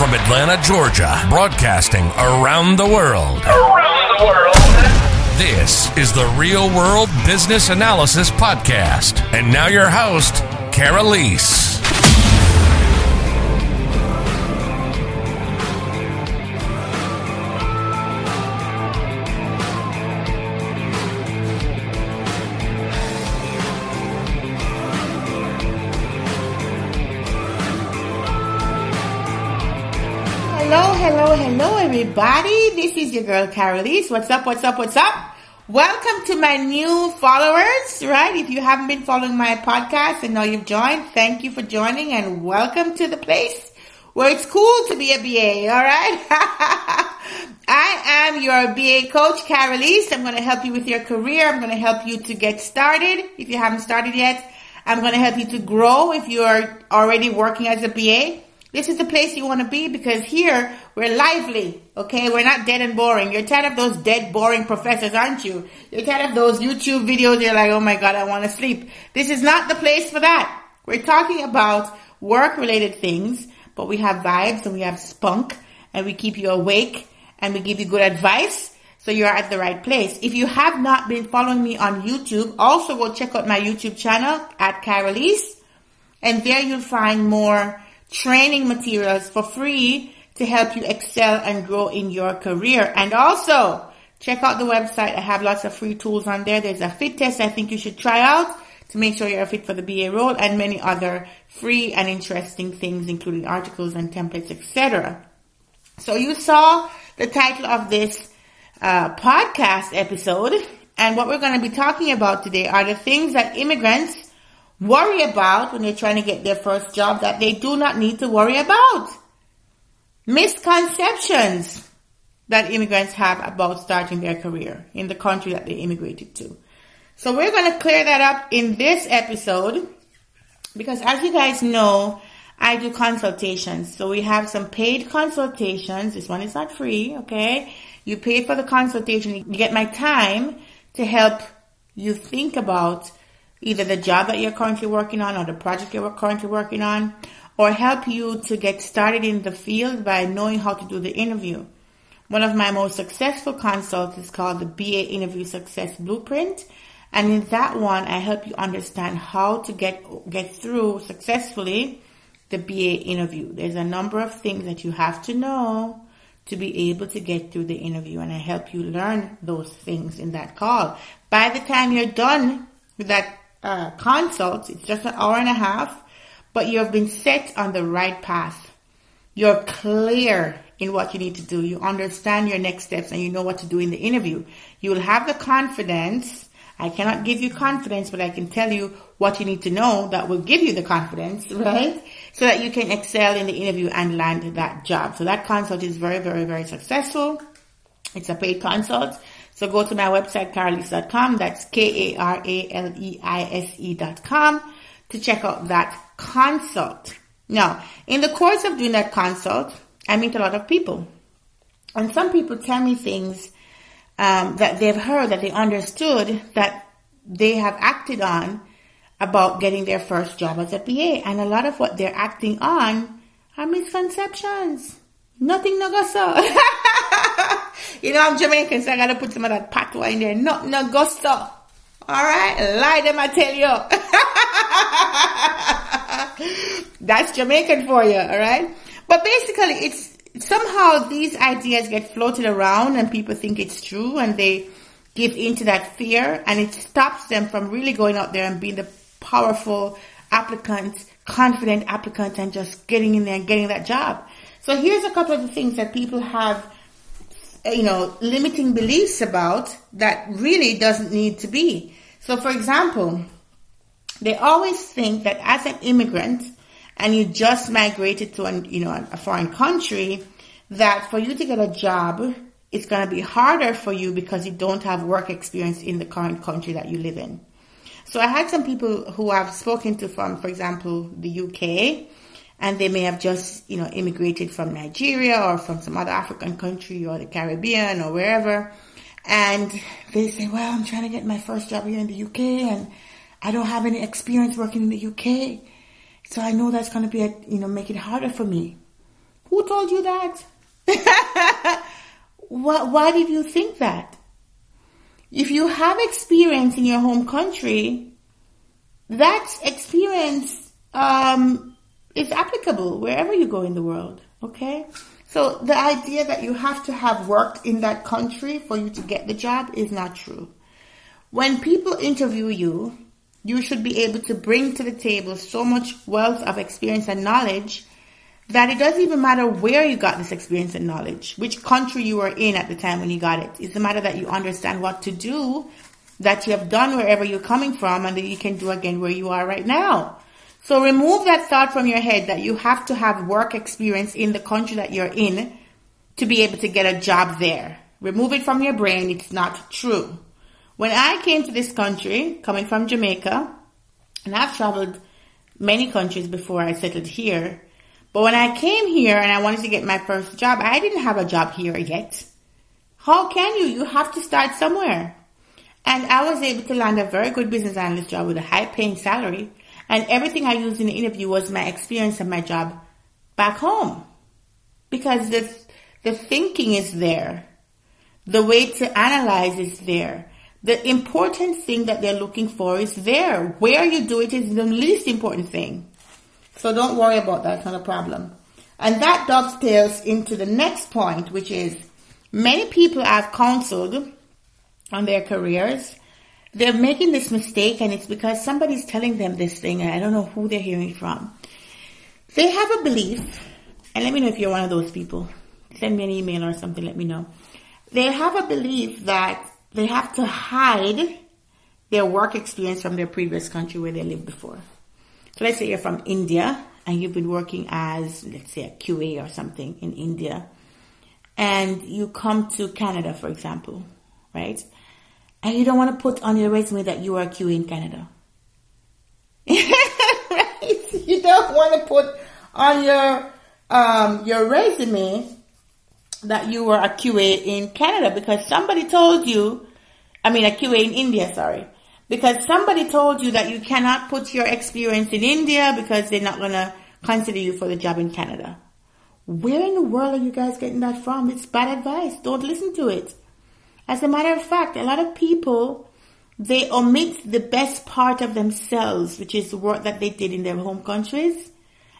From Atlanta, Georgia, broadcasting around the world. Around the world. This is the Real World Business Analysis Podcast. And now your host, Karaleise. Hello, hello, everybody. This is your girl Karaleise. What's up? What's up? What's up? Welcome to my new followers, right? If you haven't been following my podcast and now you've joined, thank you for joining and welcome to the place where it's cool to be a BA, all right? I am your BA coach, Karaleise. I'm going to help you with your career. I'm going to help you to get started if you haven't started yet. I'm going to help you to grow if you are already working as a BA. This is the place you want to be because here we're lively, okay? We're not dead and boring. You're tired of those dead, boring professors, aren't you? You're tired of those YouTube videos. You're like, oh my God, I want to sleep. This is not the place for that. We're talking about work related things, but we have vibes and we have spunk and we keep you awake and we give you good advice. So you're at the right place. If you have not been following me on YouTube, also go check out my YouTube channel at Karaleise. And there you'll find more training materials for free to help you excel and grow in your career. And also, check out the website. I have lots of free tools on there. There's a fit test I think you should try out to make sure you're fit for the BA role and many other free and interesting things, including articles and templates, etc. So you saw the title of this uh, podcast episode. And what we're going to be talking about today are the things that immigrants worry about when they're trying to get their first job that they do not need to worry about. Misconceptions that immigrants have about starting their career in the country that they immigrated to. So we're going to clear that up in this episode because as you guys know, I do consultations. So we have some paid consultations. This one is not free, okay? You pay for the consultation. You get my time to help you think about either the job that you're currently working on or the project you're currently working on, or help you to get started in the field by knowing how to do the interview. One of my most successful consults is called the BA Interview Success Blueprint. And in that one, I help you understand how to get, get through successfully the BA interview. There's a number of things that you have to know to be able to get through the interview. And I help you learn those things in that call. By the time you're done with that uh, consult. It's just an hour and a half, but you have been set on the right path. You're clear in what you need to do. You understand your next steps and you know what to do in the interview. You will have the confidence. I cannot give you confidence, but I can tell you what you need to know that will give you the confidence, right? So that you can excel in the interview and land that job. So that consult is very, very, very successful. It's a paid consult. So go to my website, karaleise.com. That's K-A-R-A-L-E-I-S-E dot com to check out that consult. Now, in the course of doing that consult, I meet a lot of people. And some people tell me things um, that they've heard, that they understood, that they have acted on about getting their first job as a PA. And a lot of what they're acting on are misconceptions. Nothing no go so. you know I'm Jamaican, so I gotta put some of that patois in there. Nothing no gusto. Alright? Lie them I tell you. That's Jamaican for you, alright? But basically it's somehow these ideas get floated around and people think it's true and they give into that fear and it stops them from really going out there and being the powerful applicant, confident applicant and just getting in there and getting that job. So here's a couple of the things that people have, Uh, you know, limiting beliefs about that really doesn't need to be. So for example, they always think that as an immigrant and you just migrated to an, you know, a foreign country, that for you to get a job, it's going to be harder for you because you don't have work experience in the current country that you live in. So I had some people who I've spoken to from, for example, the UK, and they may have just, you know, immigrated from Nigeria or from some other African country or the Caribbean or wherever. And they say, well, I'm trying to get my first job here in the UK and I don't have any experience working in the UK. So I know that's going to be, a, you know, make it harder for me. Who told you that? why, why did you think that? If you have experience in your home country, that experience um, is applicable wherever you go in the world. Okay? So the idea that you have to have worked in that country for you to get the job is not true. When people interview you, you should be able to bring to the table so much wealth of experience and knowledge that it doesn't even matter where you got this experience and knowledge, which country you were in at the time when you got it. It's a matter that you understand what to do that you have done wherever you're coming from and that you can do again where you are right now. So remove that thought from your head that you have to have work experience in the country that you're in to be able to get a job there. Remove it from your brain. It's not true. When I came to this country, coming from Jamaica, and I've traveled many countries before I settled here, but when I came here and I wanted to get my first job, I didn't have a job here yet. How can you? You have to start somewhere. And I was able to land a very good business analyst job with a high paying salary. And everything I used in the interview was my experience of my job back home. Because the, the thinking is there. The way to analyze is there. The important thing that they're looking for is there. Where you do it is the least important thing. So don't worry about that. It's not a problem. And that dovetails into the next point, which is many people I've counseled on their careers, they're making this mistake and it's because somebody's telling them this thing and I don't know who they're hearing from. They have a belief, and let me know if you're one of those people. Send me an email or something, let me know. They have a belief that they have to hide their work experience from their previous country where they lived before. So let's say you're from India and you've been working as, let's say, a QA or something in India, and you come to Canada, for example, right? And you don't want to put on your resume that you are a QA in Canada. right? You don't want to put on your um, your resume that you were a QA in Canada because somebody told you, I mean, a QA in India, sorry, because somebody told you that you cannot put your experience in India because they're not going to consider you for the job in Canada. Where in the world are you guys getting that from? It's bad advice. Don't listen to it. As a matter of fact, a lot of people, they omit the best part of themselves, which is the work that they did in their home countries.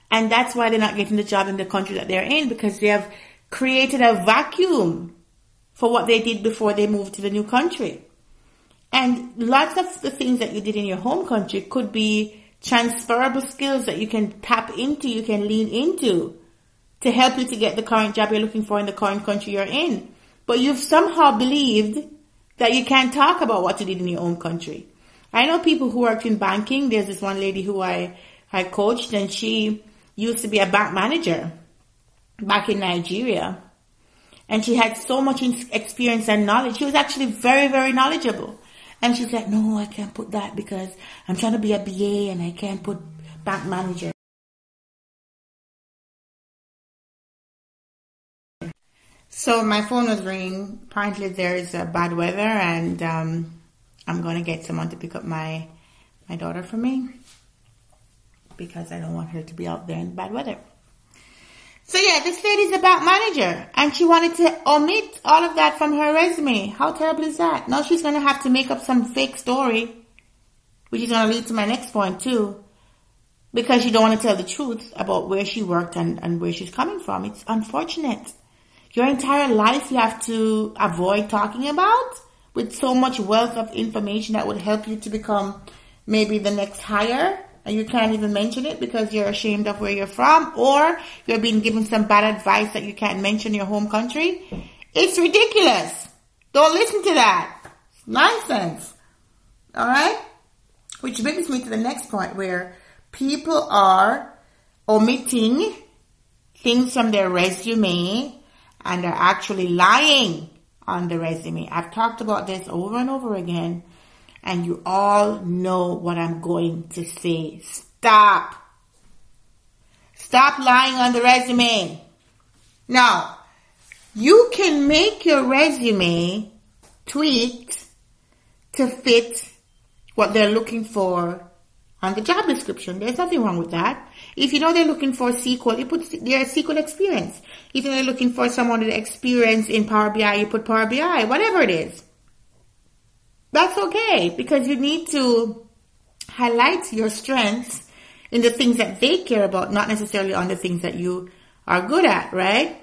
And that's why they're not getting the job in the country that they're in because they have created a vacuum for what they did before they moved to the new country. And lots of the things that you did in your home country could be transferable skills that you can tap into, you can lean into to help you to get the current job you're looking for in the current country you're in. But you've somehow believed that you can't talk about what you did in your own country. I know people who worked in banking. There's this one lady who I, I coached and she used to be a bank manager back in Nigeria. And she had so much experience and knowledge. She was actually very, very knowledgeable. And she said, no, I can't put that because I'm trying to be a BA and I can't put bank manager. So my phone was ringing. Apparently there is uh, bad weather and um, I'm going to get someone to pick up my, my daughter for me because I don't want her to be out there in bad weather. So yeah, this lady's a bank manager and she wanted to omit all of that from her resume. How terrible is that? Now she's going to have to make up some fake story, which is going to lead to my next point too, because she don't want to tell the truth about where she worked and, and where she's coming from. It's unfortunate. Your entire life you have to avoid talking about with so much wealth of information that would help you to become maybe the next hire and you can't even mention it because you're ashamed of where you're from or you're being given some bad advice that you can't mention your home country. It's ridiculous. Don't listen to that. It's nonsense. Alright? Which brings me to the next point where people are omitting things from their resume and are actually lying on the resume. I've talked about this over and over again and you all know what I'm going to say. Stop. Stop lying on the resume. Now, you can make your resume tweaked to fit what they're looking for on the job description. There's nothing wrong with that. If you know they're looking for SQL, you put their SQL experience. If they're looking for someone with experience in Power BI, you put Power BI, whatever it is. That's okay because you need to highlight your strengths in the things that they care about, not necessarily on the things that you are good at, right?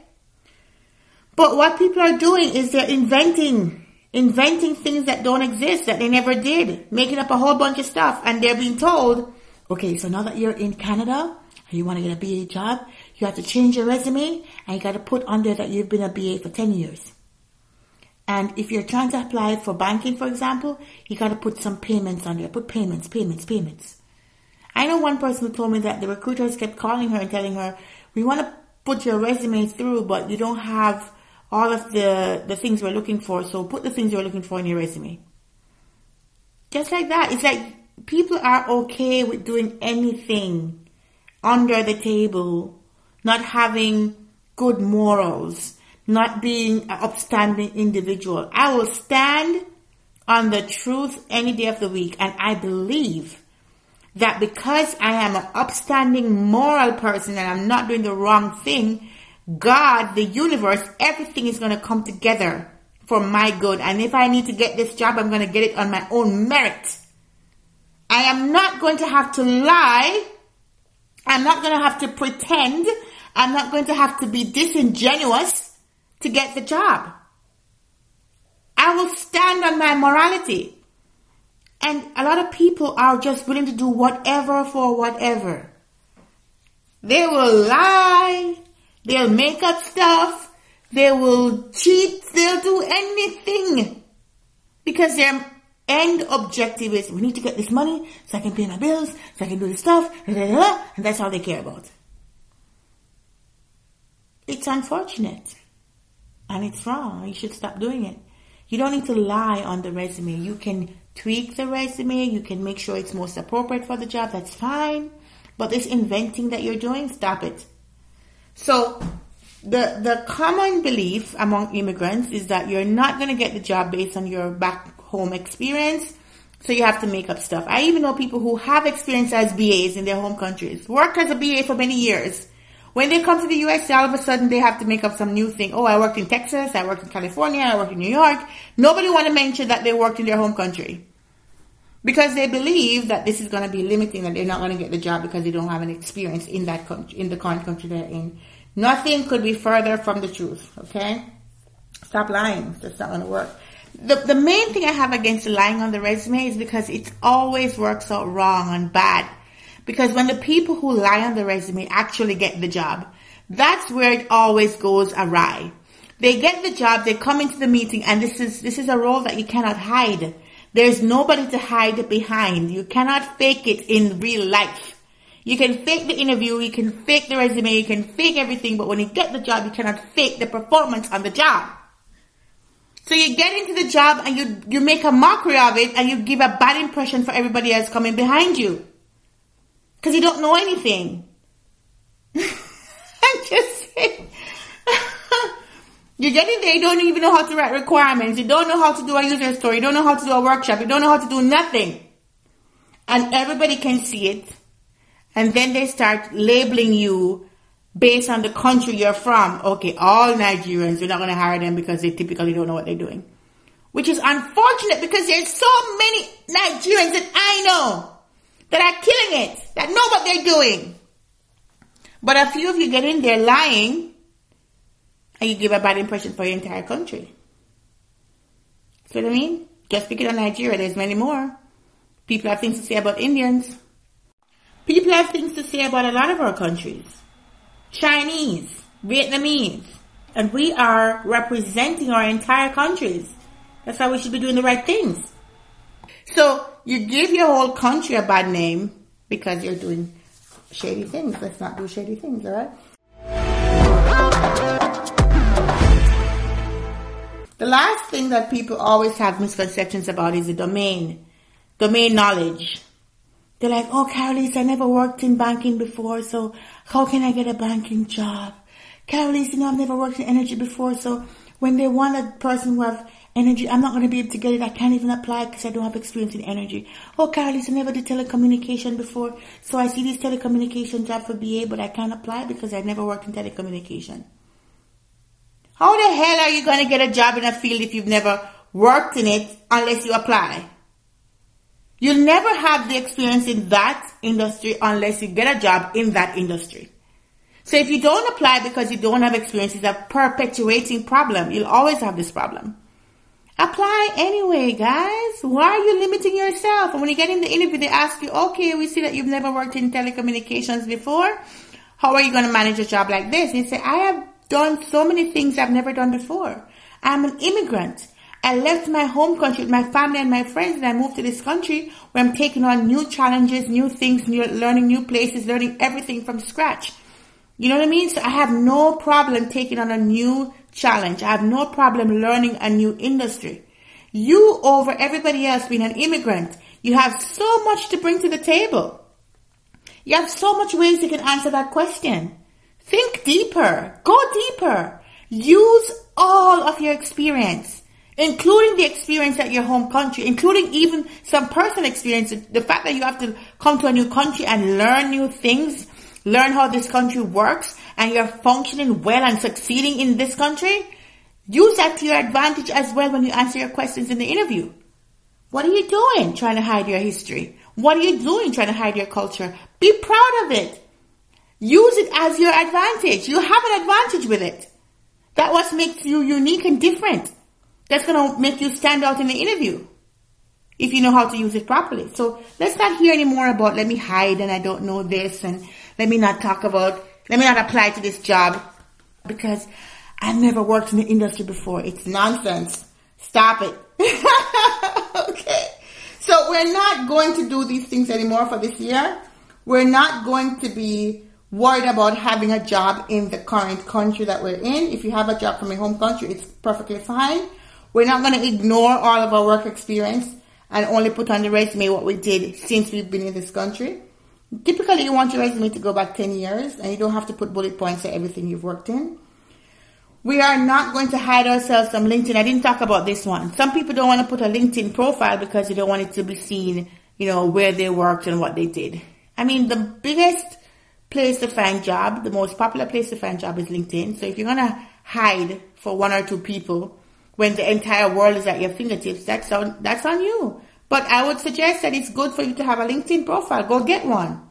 But what people are doing is they're inventing, inventing things that don't exist, that they never did, making up a whole bunch of stuff, and they're being told, okay, so now that you're in Canada, and you want to get a BA job, you have to change your resume, and you got to put on there that you've been a BA for 10 years. And if you're trying to apply for banking, for example, you got to put some payments on there. Put payments, payments, payments. I know one person who told me that the recruiters kept calling her and telling her, we want to put your resume through, but you don't have all of the, the things we're looking for. So put the things you're looking for in your resume. Just like that. It's like people are okay with doing anything under the table, not having good morals not being an upstanding individual. I will stand on the truth any day of the week. And I believe that because I am an upstanding moral person and I'm not doing the wrong thing, God, the universe, everything is going to come together for my good. And if I need to get this job, I'm going to get it on my own merit. I am not going to have to lie. I'm not going to have to pretend. I'm not going to have to be disingenuous to get the job. I will stand on my morality. And a lot of people are just willing to do whatever for whatever. They will lie. They'll make up stuff. They will cheat. They'll do anything. Because their end objective is we need to get this money so I can pay my bills, so I can do this stuff, and that's all they care about. It's unfortunate. And it's wrong. You should stop doing it. You don't need to lie on the resume. You can tweak the resume. You can make sure it's most appropriate for the job. That's fine. But this inventing that you're doing, stop it. So the the common belief among immigrants is that you're not going to get the job based on your back home experience. So you have to make up stuff. I even know people who have experience as BAs in their home countries, worked as a BA for many years, when they come to the US, all of a sudden they have to make up some new thing. Oh, I worked in Texas, I worked in California, I worked in New York. Nobody want to mention that they worked in their home country. Because they believe that this is going to be limiting and they're not going to get the job because they don't have an experience in that country, in the current country they're in. Nothing could be further from the truth, okay? Stop lying. It's not going to work. The, the main thing I have against lying on the resume is because it always works out wrong and bad. Because when the people who lie on the resume actually get the job, that's where it always goes awry. They get the job, they come into the meeting, and this is, this is a role that you cannot hide. There's nobody to hide behind. You cannot fake it in real life. You can fake the interview, you can fake the resume, you can fake everything, but when you get the job, you cannot fake the performance on the job. So you get into the job and you, you make a mockery of it and you give a bad impression for everybody else coming behind you. Because you don't know anything. I'm just saying. you get in there, you don't even know how to write requirements. You don't know how to do a user story. You don't know how to do a workshop. You don't know how to do nothing. And everybody can see it. And then they start labeling you based on the country you're from. Okay, all Nigerians, we're not going to hire them because they typically don't know what they're doing. Which is unfortunate because there's so many Nigerians that I know that are killing it, that know what they're doing. But a few of you get in there lying and you give a bad impression for your entire country. See what I mean? Just speaking on Nigeria, there's many more. People have things to say about Indians. People have things to say about a lot of our countries. Chinese, Vietnamese. And we are representing our entire countries. That's why we should be doing the right things. So you give your whole country a bad name because you're doing shady things. Let's not do shady things, all right? The last thing that people always have misconceptions about is the domain, domain knowledge. They're like, oh, Karaleise, I never worked in banking before, so how can I get a banking job? Karaleise, you know, I've never worked in energy before, so when they want a person who have energy. I'm not going to be able to get it. I can't even apply because I don't have experience in energy. Oh, Karaleise, I never did telecommunication before. So I see this telecommunication job for BA, but I can't apply because I never worked in telecommunication. How the hell are you going to get a job in a field if you've never worked in it unless you apply? You'll never have the experience in that industry unless you get a job in that industry. So if you don't apply because you don't have experience, it's a perpetuating problem. You'll always have this problem. Apply anyway, guys. Why are you limiting yourself? And when you get in the interview, they ask you, okay, we see that you've never worked in telecommunications before. How are you going to manage a job like this? And you say, I have done so many things I've never done before. I'm an immigrant. I left my home country with my family and my friends and I moved to this country where I'm taking on new challenges, new things, new, learning new places, learning everything from scratch. You know what I mean? So I have no problem taking on a new challenge. I have no problem learning a new industry. You over everybody else being an immigrant, you have so much to bring to the table. You have so much ways you can answer that question. Think deeper. Go deeper. Use all of your experience, including the experience at your home country, including even some personal experience. The fact that you have to come to a new country and learn new things, learn how this country works, and you're functioning well and succeeding in this country, use that to your advantage as well when you answer your questions in the interview. What are you doing trying to hide your history? What are you doing trying to hide your culture? Be proud of it. Use it as your advantage. You have an advantage with it. That what makes you unique and different. That's going to make you stand out in the interview. If you know how to use it properly. So let's not hear any more about let me hide and I don't know this and let me not talk about let me not apply to this job because I've never worked in the industry before. It's nonsense. Stop it. okay. So we're not going to do these things anymore for this year. We're not going to be worried about having a job in the current country that we're in. If you have a job from your home country, it's perfectly fine. We're not going to ignore all of our work experience and only put on the resume what we did since we've been in this country. Typically, you want your resume to go back 10 years and you don't have to put bullet points to everything you've worked in. We are not going to hide ourselves from LinkedIn. I didn't talk about this one. Some people don't want to put a LinkedIn profile because they don't want it to be seen, you know, where they worked and what they did. I mean, the biggest place to find job, the most popular place to find job is LinkedIn. So if you're going to hide for one or two people when the entire world is at your fingertips, that's on, that's on you. But I would suggest that it's good for you to have a LinkedIn profile. Go get one.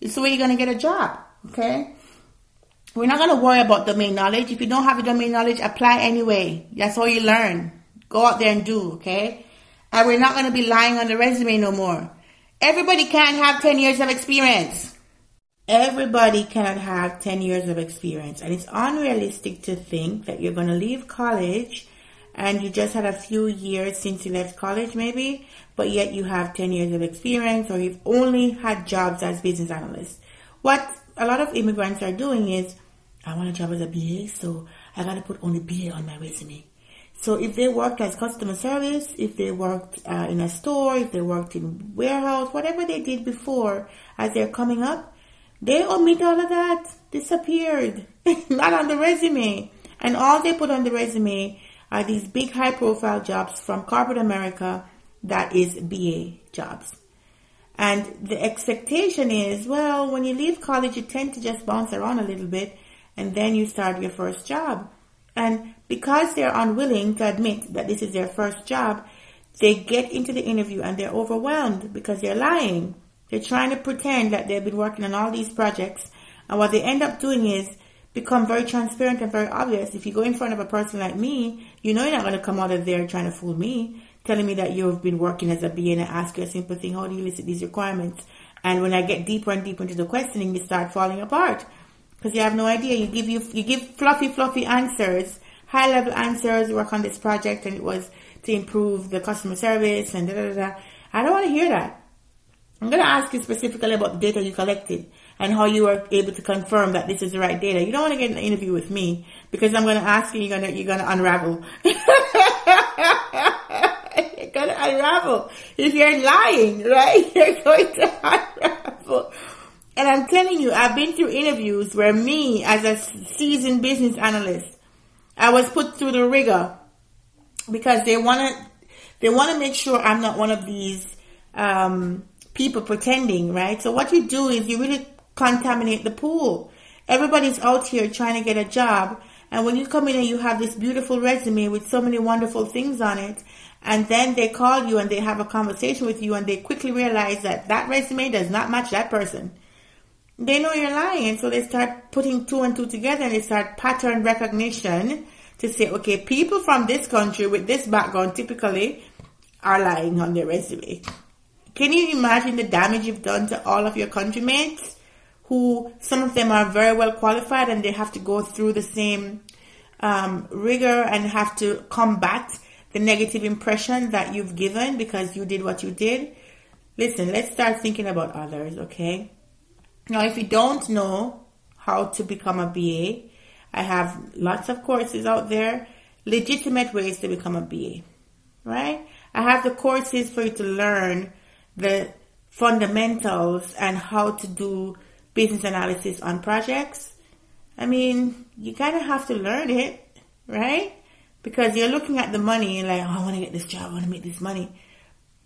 It's the way you're going to get a job. Okay. We're not going to worry about domain knowledge. If you don't have the domain knowledge, apply anyway. That's all you learn. Go out there and do. Okay. And we're not going to be lying on the resume no more. Everybody can't have 10 years of experience. Everybody cannot have 10 years of experience. And it's unrealistic to think that you're going to leave college and you just had a few years since you left college, maybe, but yet you have 10 years of experience or you've only had jobs as business analyst. What a lot of immigrants are doing is, I want a job as a BA, so I gotta put only BA on my resume. So if they worked as customer service, if they worked uh, in a store, if they worked in warehouse, whatever they did before as they're coming up, they omit all of that, disappeared, not on the resume. And all they put on the resume are these big high profile jobs from corporate America that is BA jobs. And the expectation is, well, when you leave college, you tend to just bounce around a little bit and then you start your first job. And because they're unwilling to admit that this is their first job, they get into the interview and they're overwhelmed because they're lying. They're trying to pretend that they've been working on all these projects. And what they end up doing is become very transparent and very obvious. If you go in front of a person like me, you know you're not going to come out of there trying to fool me telling me that you've been working as a BA and ask you a simple thing, how do you elicit these requirements? And when I get deeper and deeper into the questioning, you start falling apart because you have no idea. You give you you give fluffy, fluffy answers, high level answers. Work on this project, and it was to improve the customer service and da da da. I don't want to hear that. I'm going to ask you specifically about the data you collected and how you are able to confirm that this is the right data. You don't want to get an interview with me because I'm going to ask you. You're going to you're going to unravel. you're going to unravel. If you're lying, right, you're going to unravel. And I'm telling you, I've been through interviews where me, as a seasoned business analyst, I was put through the rigor because they want to they want to make sure I'm not one of these um, people pretending, right? So what you do is you really contaminate the pool. Everybody's out here trying to get a job, and when you come in and you have this beautiful resume with so many wonderful things on it, and then they call you and they have a conversation with you, and they quickly realize that that resume does not match that person. They know you're lying, so they start putting two and two together, and they start pattern recognition to say, okay, people from this country with this background typically are lying on their resume. Can you imagine the damage you've done to all of your countrymates who some of them are very well qualified and they have to go through the same um, rigor and have to combat the negative impression that you've given because you did what you did? Listen, let's start thinking about others, okay? Now, if you don't know how to become a BA, I have lots of courses out there, legitimate ways to become a BA, right? I have the courses for you to learn the fundamentals and how to do business analysis on projects. I mean, you kind of have to learn it, right? Because you're looking at the money and like, oh, I want to get this job, I want to make this money.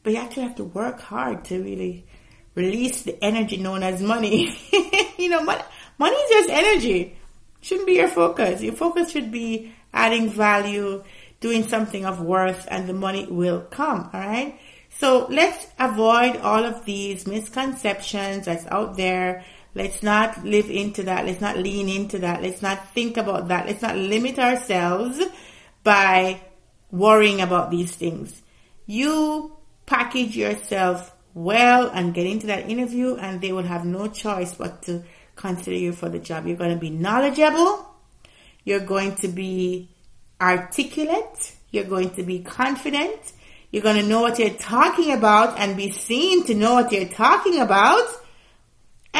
But you actually have to work hard to really release the energy known as money. you know, money, money is just energy shouldn't be your focus. Your focus should be adding value, doing something of worth, and the money will come. All right. So let's avoid all of these misconceptions that's out there. Let's not live into that. Let's not lean into that. Let's not think about that. Let's not limit ourselves by worrying about these things. You package yourself well and get into that interview and they will have no choice but to consider you for the job. You're going to be knowledgeable. You're going to be articulate. You're going to be confident. You're going to know what you're talking about and be seen to know what you're talking about.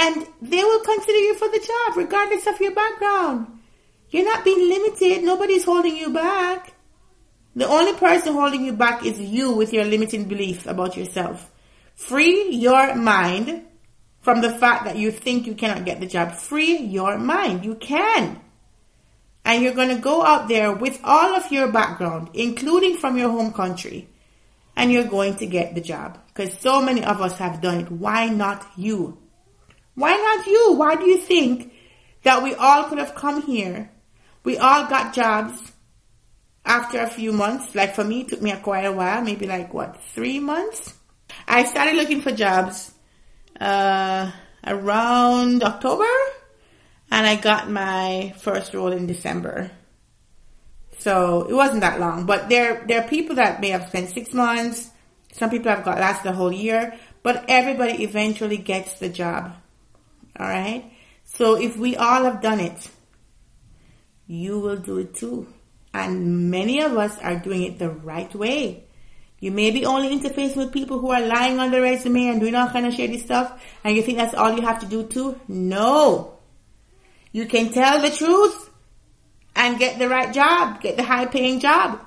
And they will consider you for the job regardless of your background. You're not being limited. Nobody's holding you back. The only person holding you back is you with your limiting belief about yourself. Free your mind from the fact that you think you cannot get the job. Free your mind. You can. And you're going to go out there with all of your background, including from your home country, and you're going to get the job. Because so many of us have done it. Why not you? Why not you? Why do you think that we all could have come here? We all got jobs after a few months. Like for me, it took me a quite a while, maybe like what, three months? I started looking for jobs uh, around October, and I got my first role in December. So it wasn't that long, but there there are people that may have spent six months. Some people have got last a whole year, but everybody eventually gets the job. All right. So if we all have done it, you will do it too. And many of us are doing it the right way. You may be only interfacing with people who are lying on their resume and doing all kind of shady stuff, and you think that's all you have to do too? No. You can tell the truth and get the right job, get the high paying job.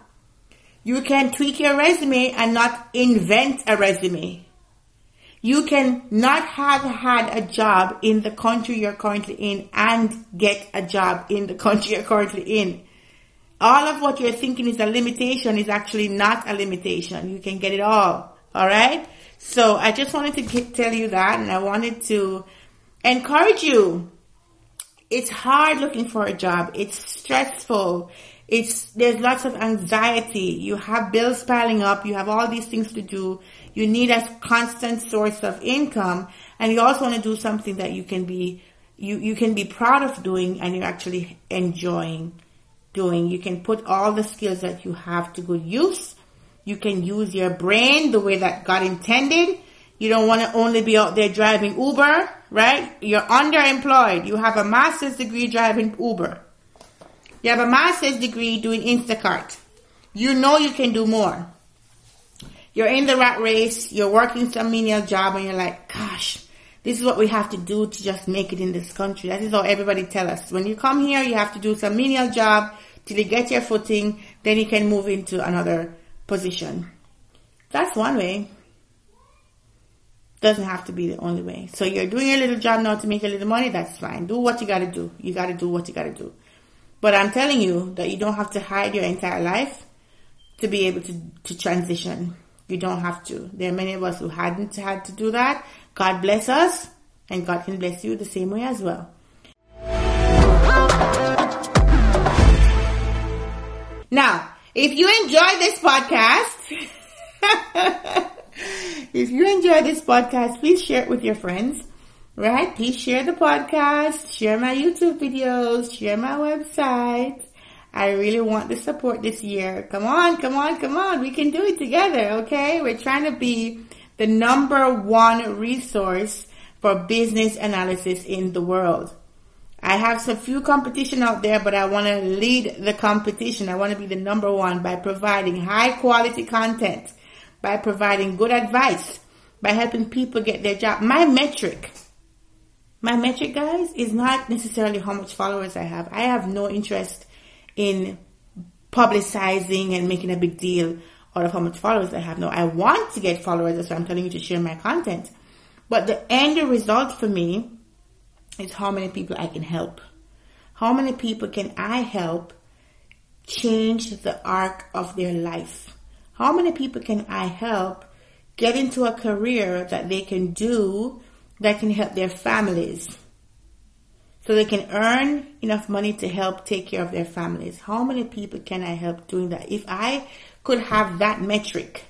You can tweak your resume and not invent a resume. You can not have had a job in the country you're currently in and get a job in the country you're currently in all of what you're thinking is a limitation is actually not a limitation. You can get it all. All right. So I just wanted to get, tell you that and I wanted to encourage you. It's hard looking for a job. It's stressful. It's, there's lots of anxiety. You have bills piling up. You have all these things to do. You need a constant source of income and you also want to do something that you can be, you, you can be proud of doing and you're actually enjoying doing. You can put all the skills that you have to good use. You can use your brain the way that God intended. You don't want to only be out there driving Uber, right? You're underemployed. You have a master's degree driving Uber. You have a master's degree doing Instacart. You know you can do more. You're in the rat race. You're working some menial job and you're like, gosh, this is what we have to do to just make it in this country. That is how everybody tell us. When you come here, you have to do some menial job till you get your footing, then you can move into another position. That's one way. Doesn't have to be the only way. So you're doing your little job now to make a little money, that's fine. Do what you gotta do. You gotta do what you gotta do. But I'm telling you that you don't have to hide your entire life to be able to, to transition. You don't have to. There are many of us who hadn't had to do that. God bless us, and God can bless you the same way as well. Now, if you enjoy this podcast, if you enjoy this podcast, please share it with your friends, right? Please share the podcast, share my YouTube videos, share my website. I really want the support this year. Come on, come on, come on. We can do it together, okay? We're trying to be the number one resource for business analysis in the world. I have some few competition out there, but I want to lead the competition. I want to be the number one by providing high quality content, by providing good advice, by helping people get their job. My metric, my metric guys is not necessarily how much followers I have. I have no interest in publicizing and making a big deal out of how much followers I have. No, I want to get followers. That's why I'm telling you to share my content. But the end result for me is how many people I can help. How many people can I help change the arc of their life? How many people can I help get into a career that they can do that can help their families? So they can earn enough money to help take care of their families. How many people can I help doing that? If I could have that metric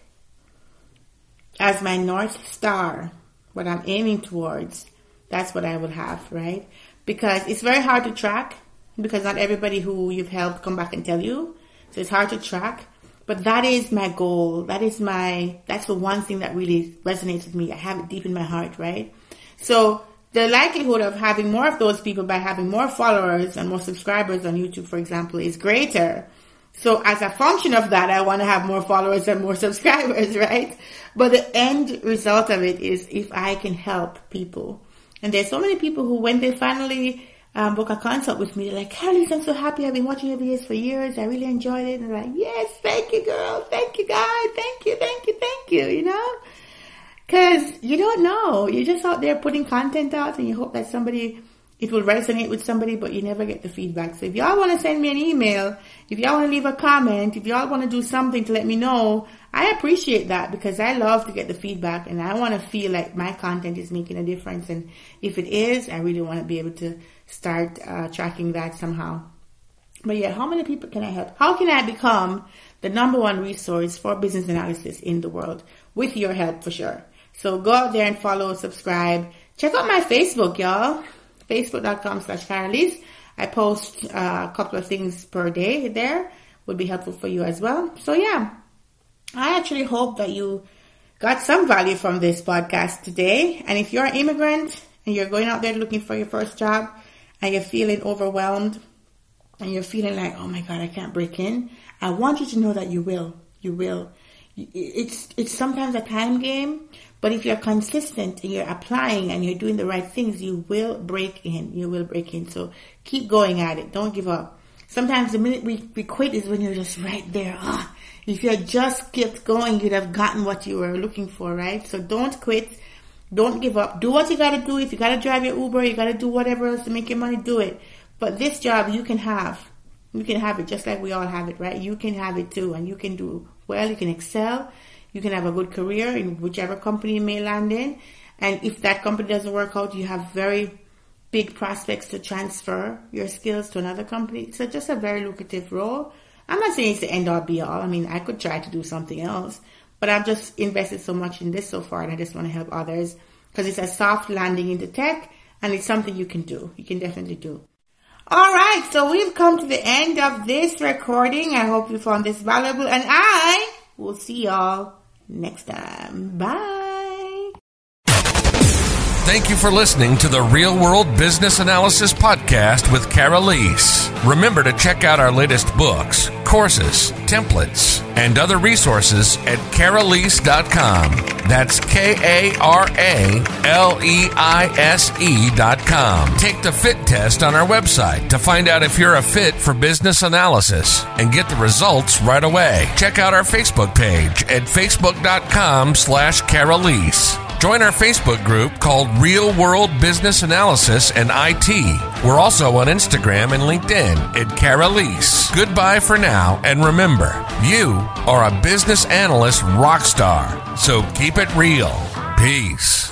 as my North Star, what I'm aiming towards, that's what I would have, right? Because it's very hard to track because not everybody who you've helped come back and tell you. So it's hard to track. But that is my goal. That is my, that's the one thing that really resonates with me. I have it deep in my heart, right? So the likelihood of having more of those people by having more followers and more subscribers on YouTube, for example, is greater. So as a function of that, I want to have more followers and more subscribers, right? But the end result of it is if I can help people and there's so many people who, when they finally um, book a consult with me, they're like, Carly, I'm so happy. I've been watching your videos for years. I really enjoyed it. And they're like, yes, thank you, girl. Thank you, guys. Thank you, thank you, thank you, you know? Cause you don't know. You're just out there putting content out and you hope that somebody, it will resonate with somebody, but you never get the feedback. So if y'all want to send me an email, if y'all want to leave a comment, if y'all want to do something to let me know, I appreciate that because I love to get the feedback and I want to feel like my content is making a difference. And if it is, I really want to be able to start uh, tracking that somehow. But yeah, how many people can I help? How can I become the number one resource for business analysis in the world with your help for sure? So go out there and follow, subscribe. Check out my Facebook, y'all. Facebook.com slash Karaleise. I post uh, a couple of things per day there. Would be helpful for you as well. So yeah, I actually hope that you got some value from this podcast today. And if you're an immigrant and you're going out there looking for your first job and you're feeling overwhelmed and you're feeling like, oh my God, I can't break in, I want you to know that you will. You will. It's, it's sometimes a time game, but if you're consistent and you're applying and you're doing the right things, you will break in. You will break in. So keep going at it. Don't give up. Sometimes the minute we, we quit is when you're just right there. Ah, if you had just kept going, you'd have gotten what you were looking for, right? So don't quit. Don't give up. Do what you gotta do. If you gotta drive your Uber, you gotta do whatever else to make your money, do it. But this job you can have. You can have it just like we all have it, right? You can have it too, and you can do well. You can excel. You can have a good career in whichever company you may land in. And if that company doesn't work out, you have very big prospects to transfer your skills to another company. So just a very lucrative role. I'm not saying it's the end all be all. I mean, I could try to do something else, but I've just invested so much in this so far and I just want to help others because it's a soft landing into tech and it's something you can do. You can definitely do. All right. So we've come to the end of this recording. I hope you found this valuable and I will see y'all next time. Bye. Thank you for listening to the Real World Business Analysis Podcast with Karaleise. Remember to check out our latest books, courses, templates, and other resources at karaleise.com. That's K A R A L E I S E.com. Take the fit test on our website to find out if you're a fit for business analysis and get the results right away. Check out our Facebook page at facebook.com slash Karaleise. Join our Facebook group called Real World Business Analysis and IT. We're also on Instagram and LinkedIn at Karaleise. Goodbye for now, and remember, you are a business analyst rock star. So keep it real. Peace.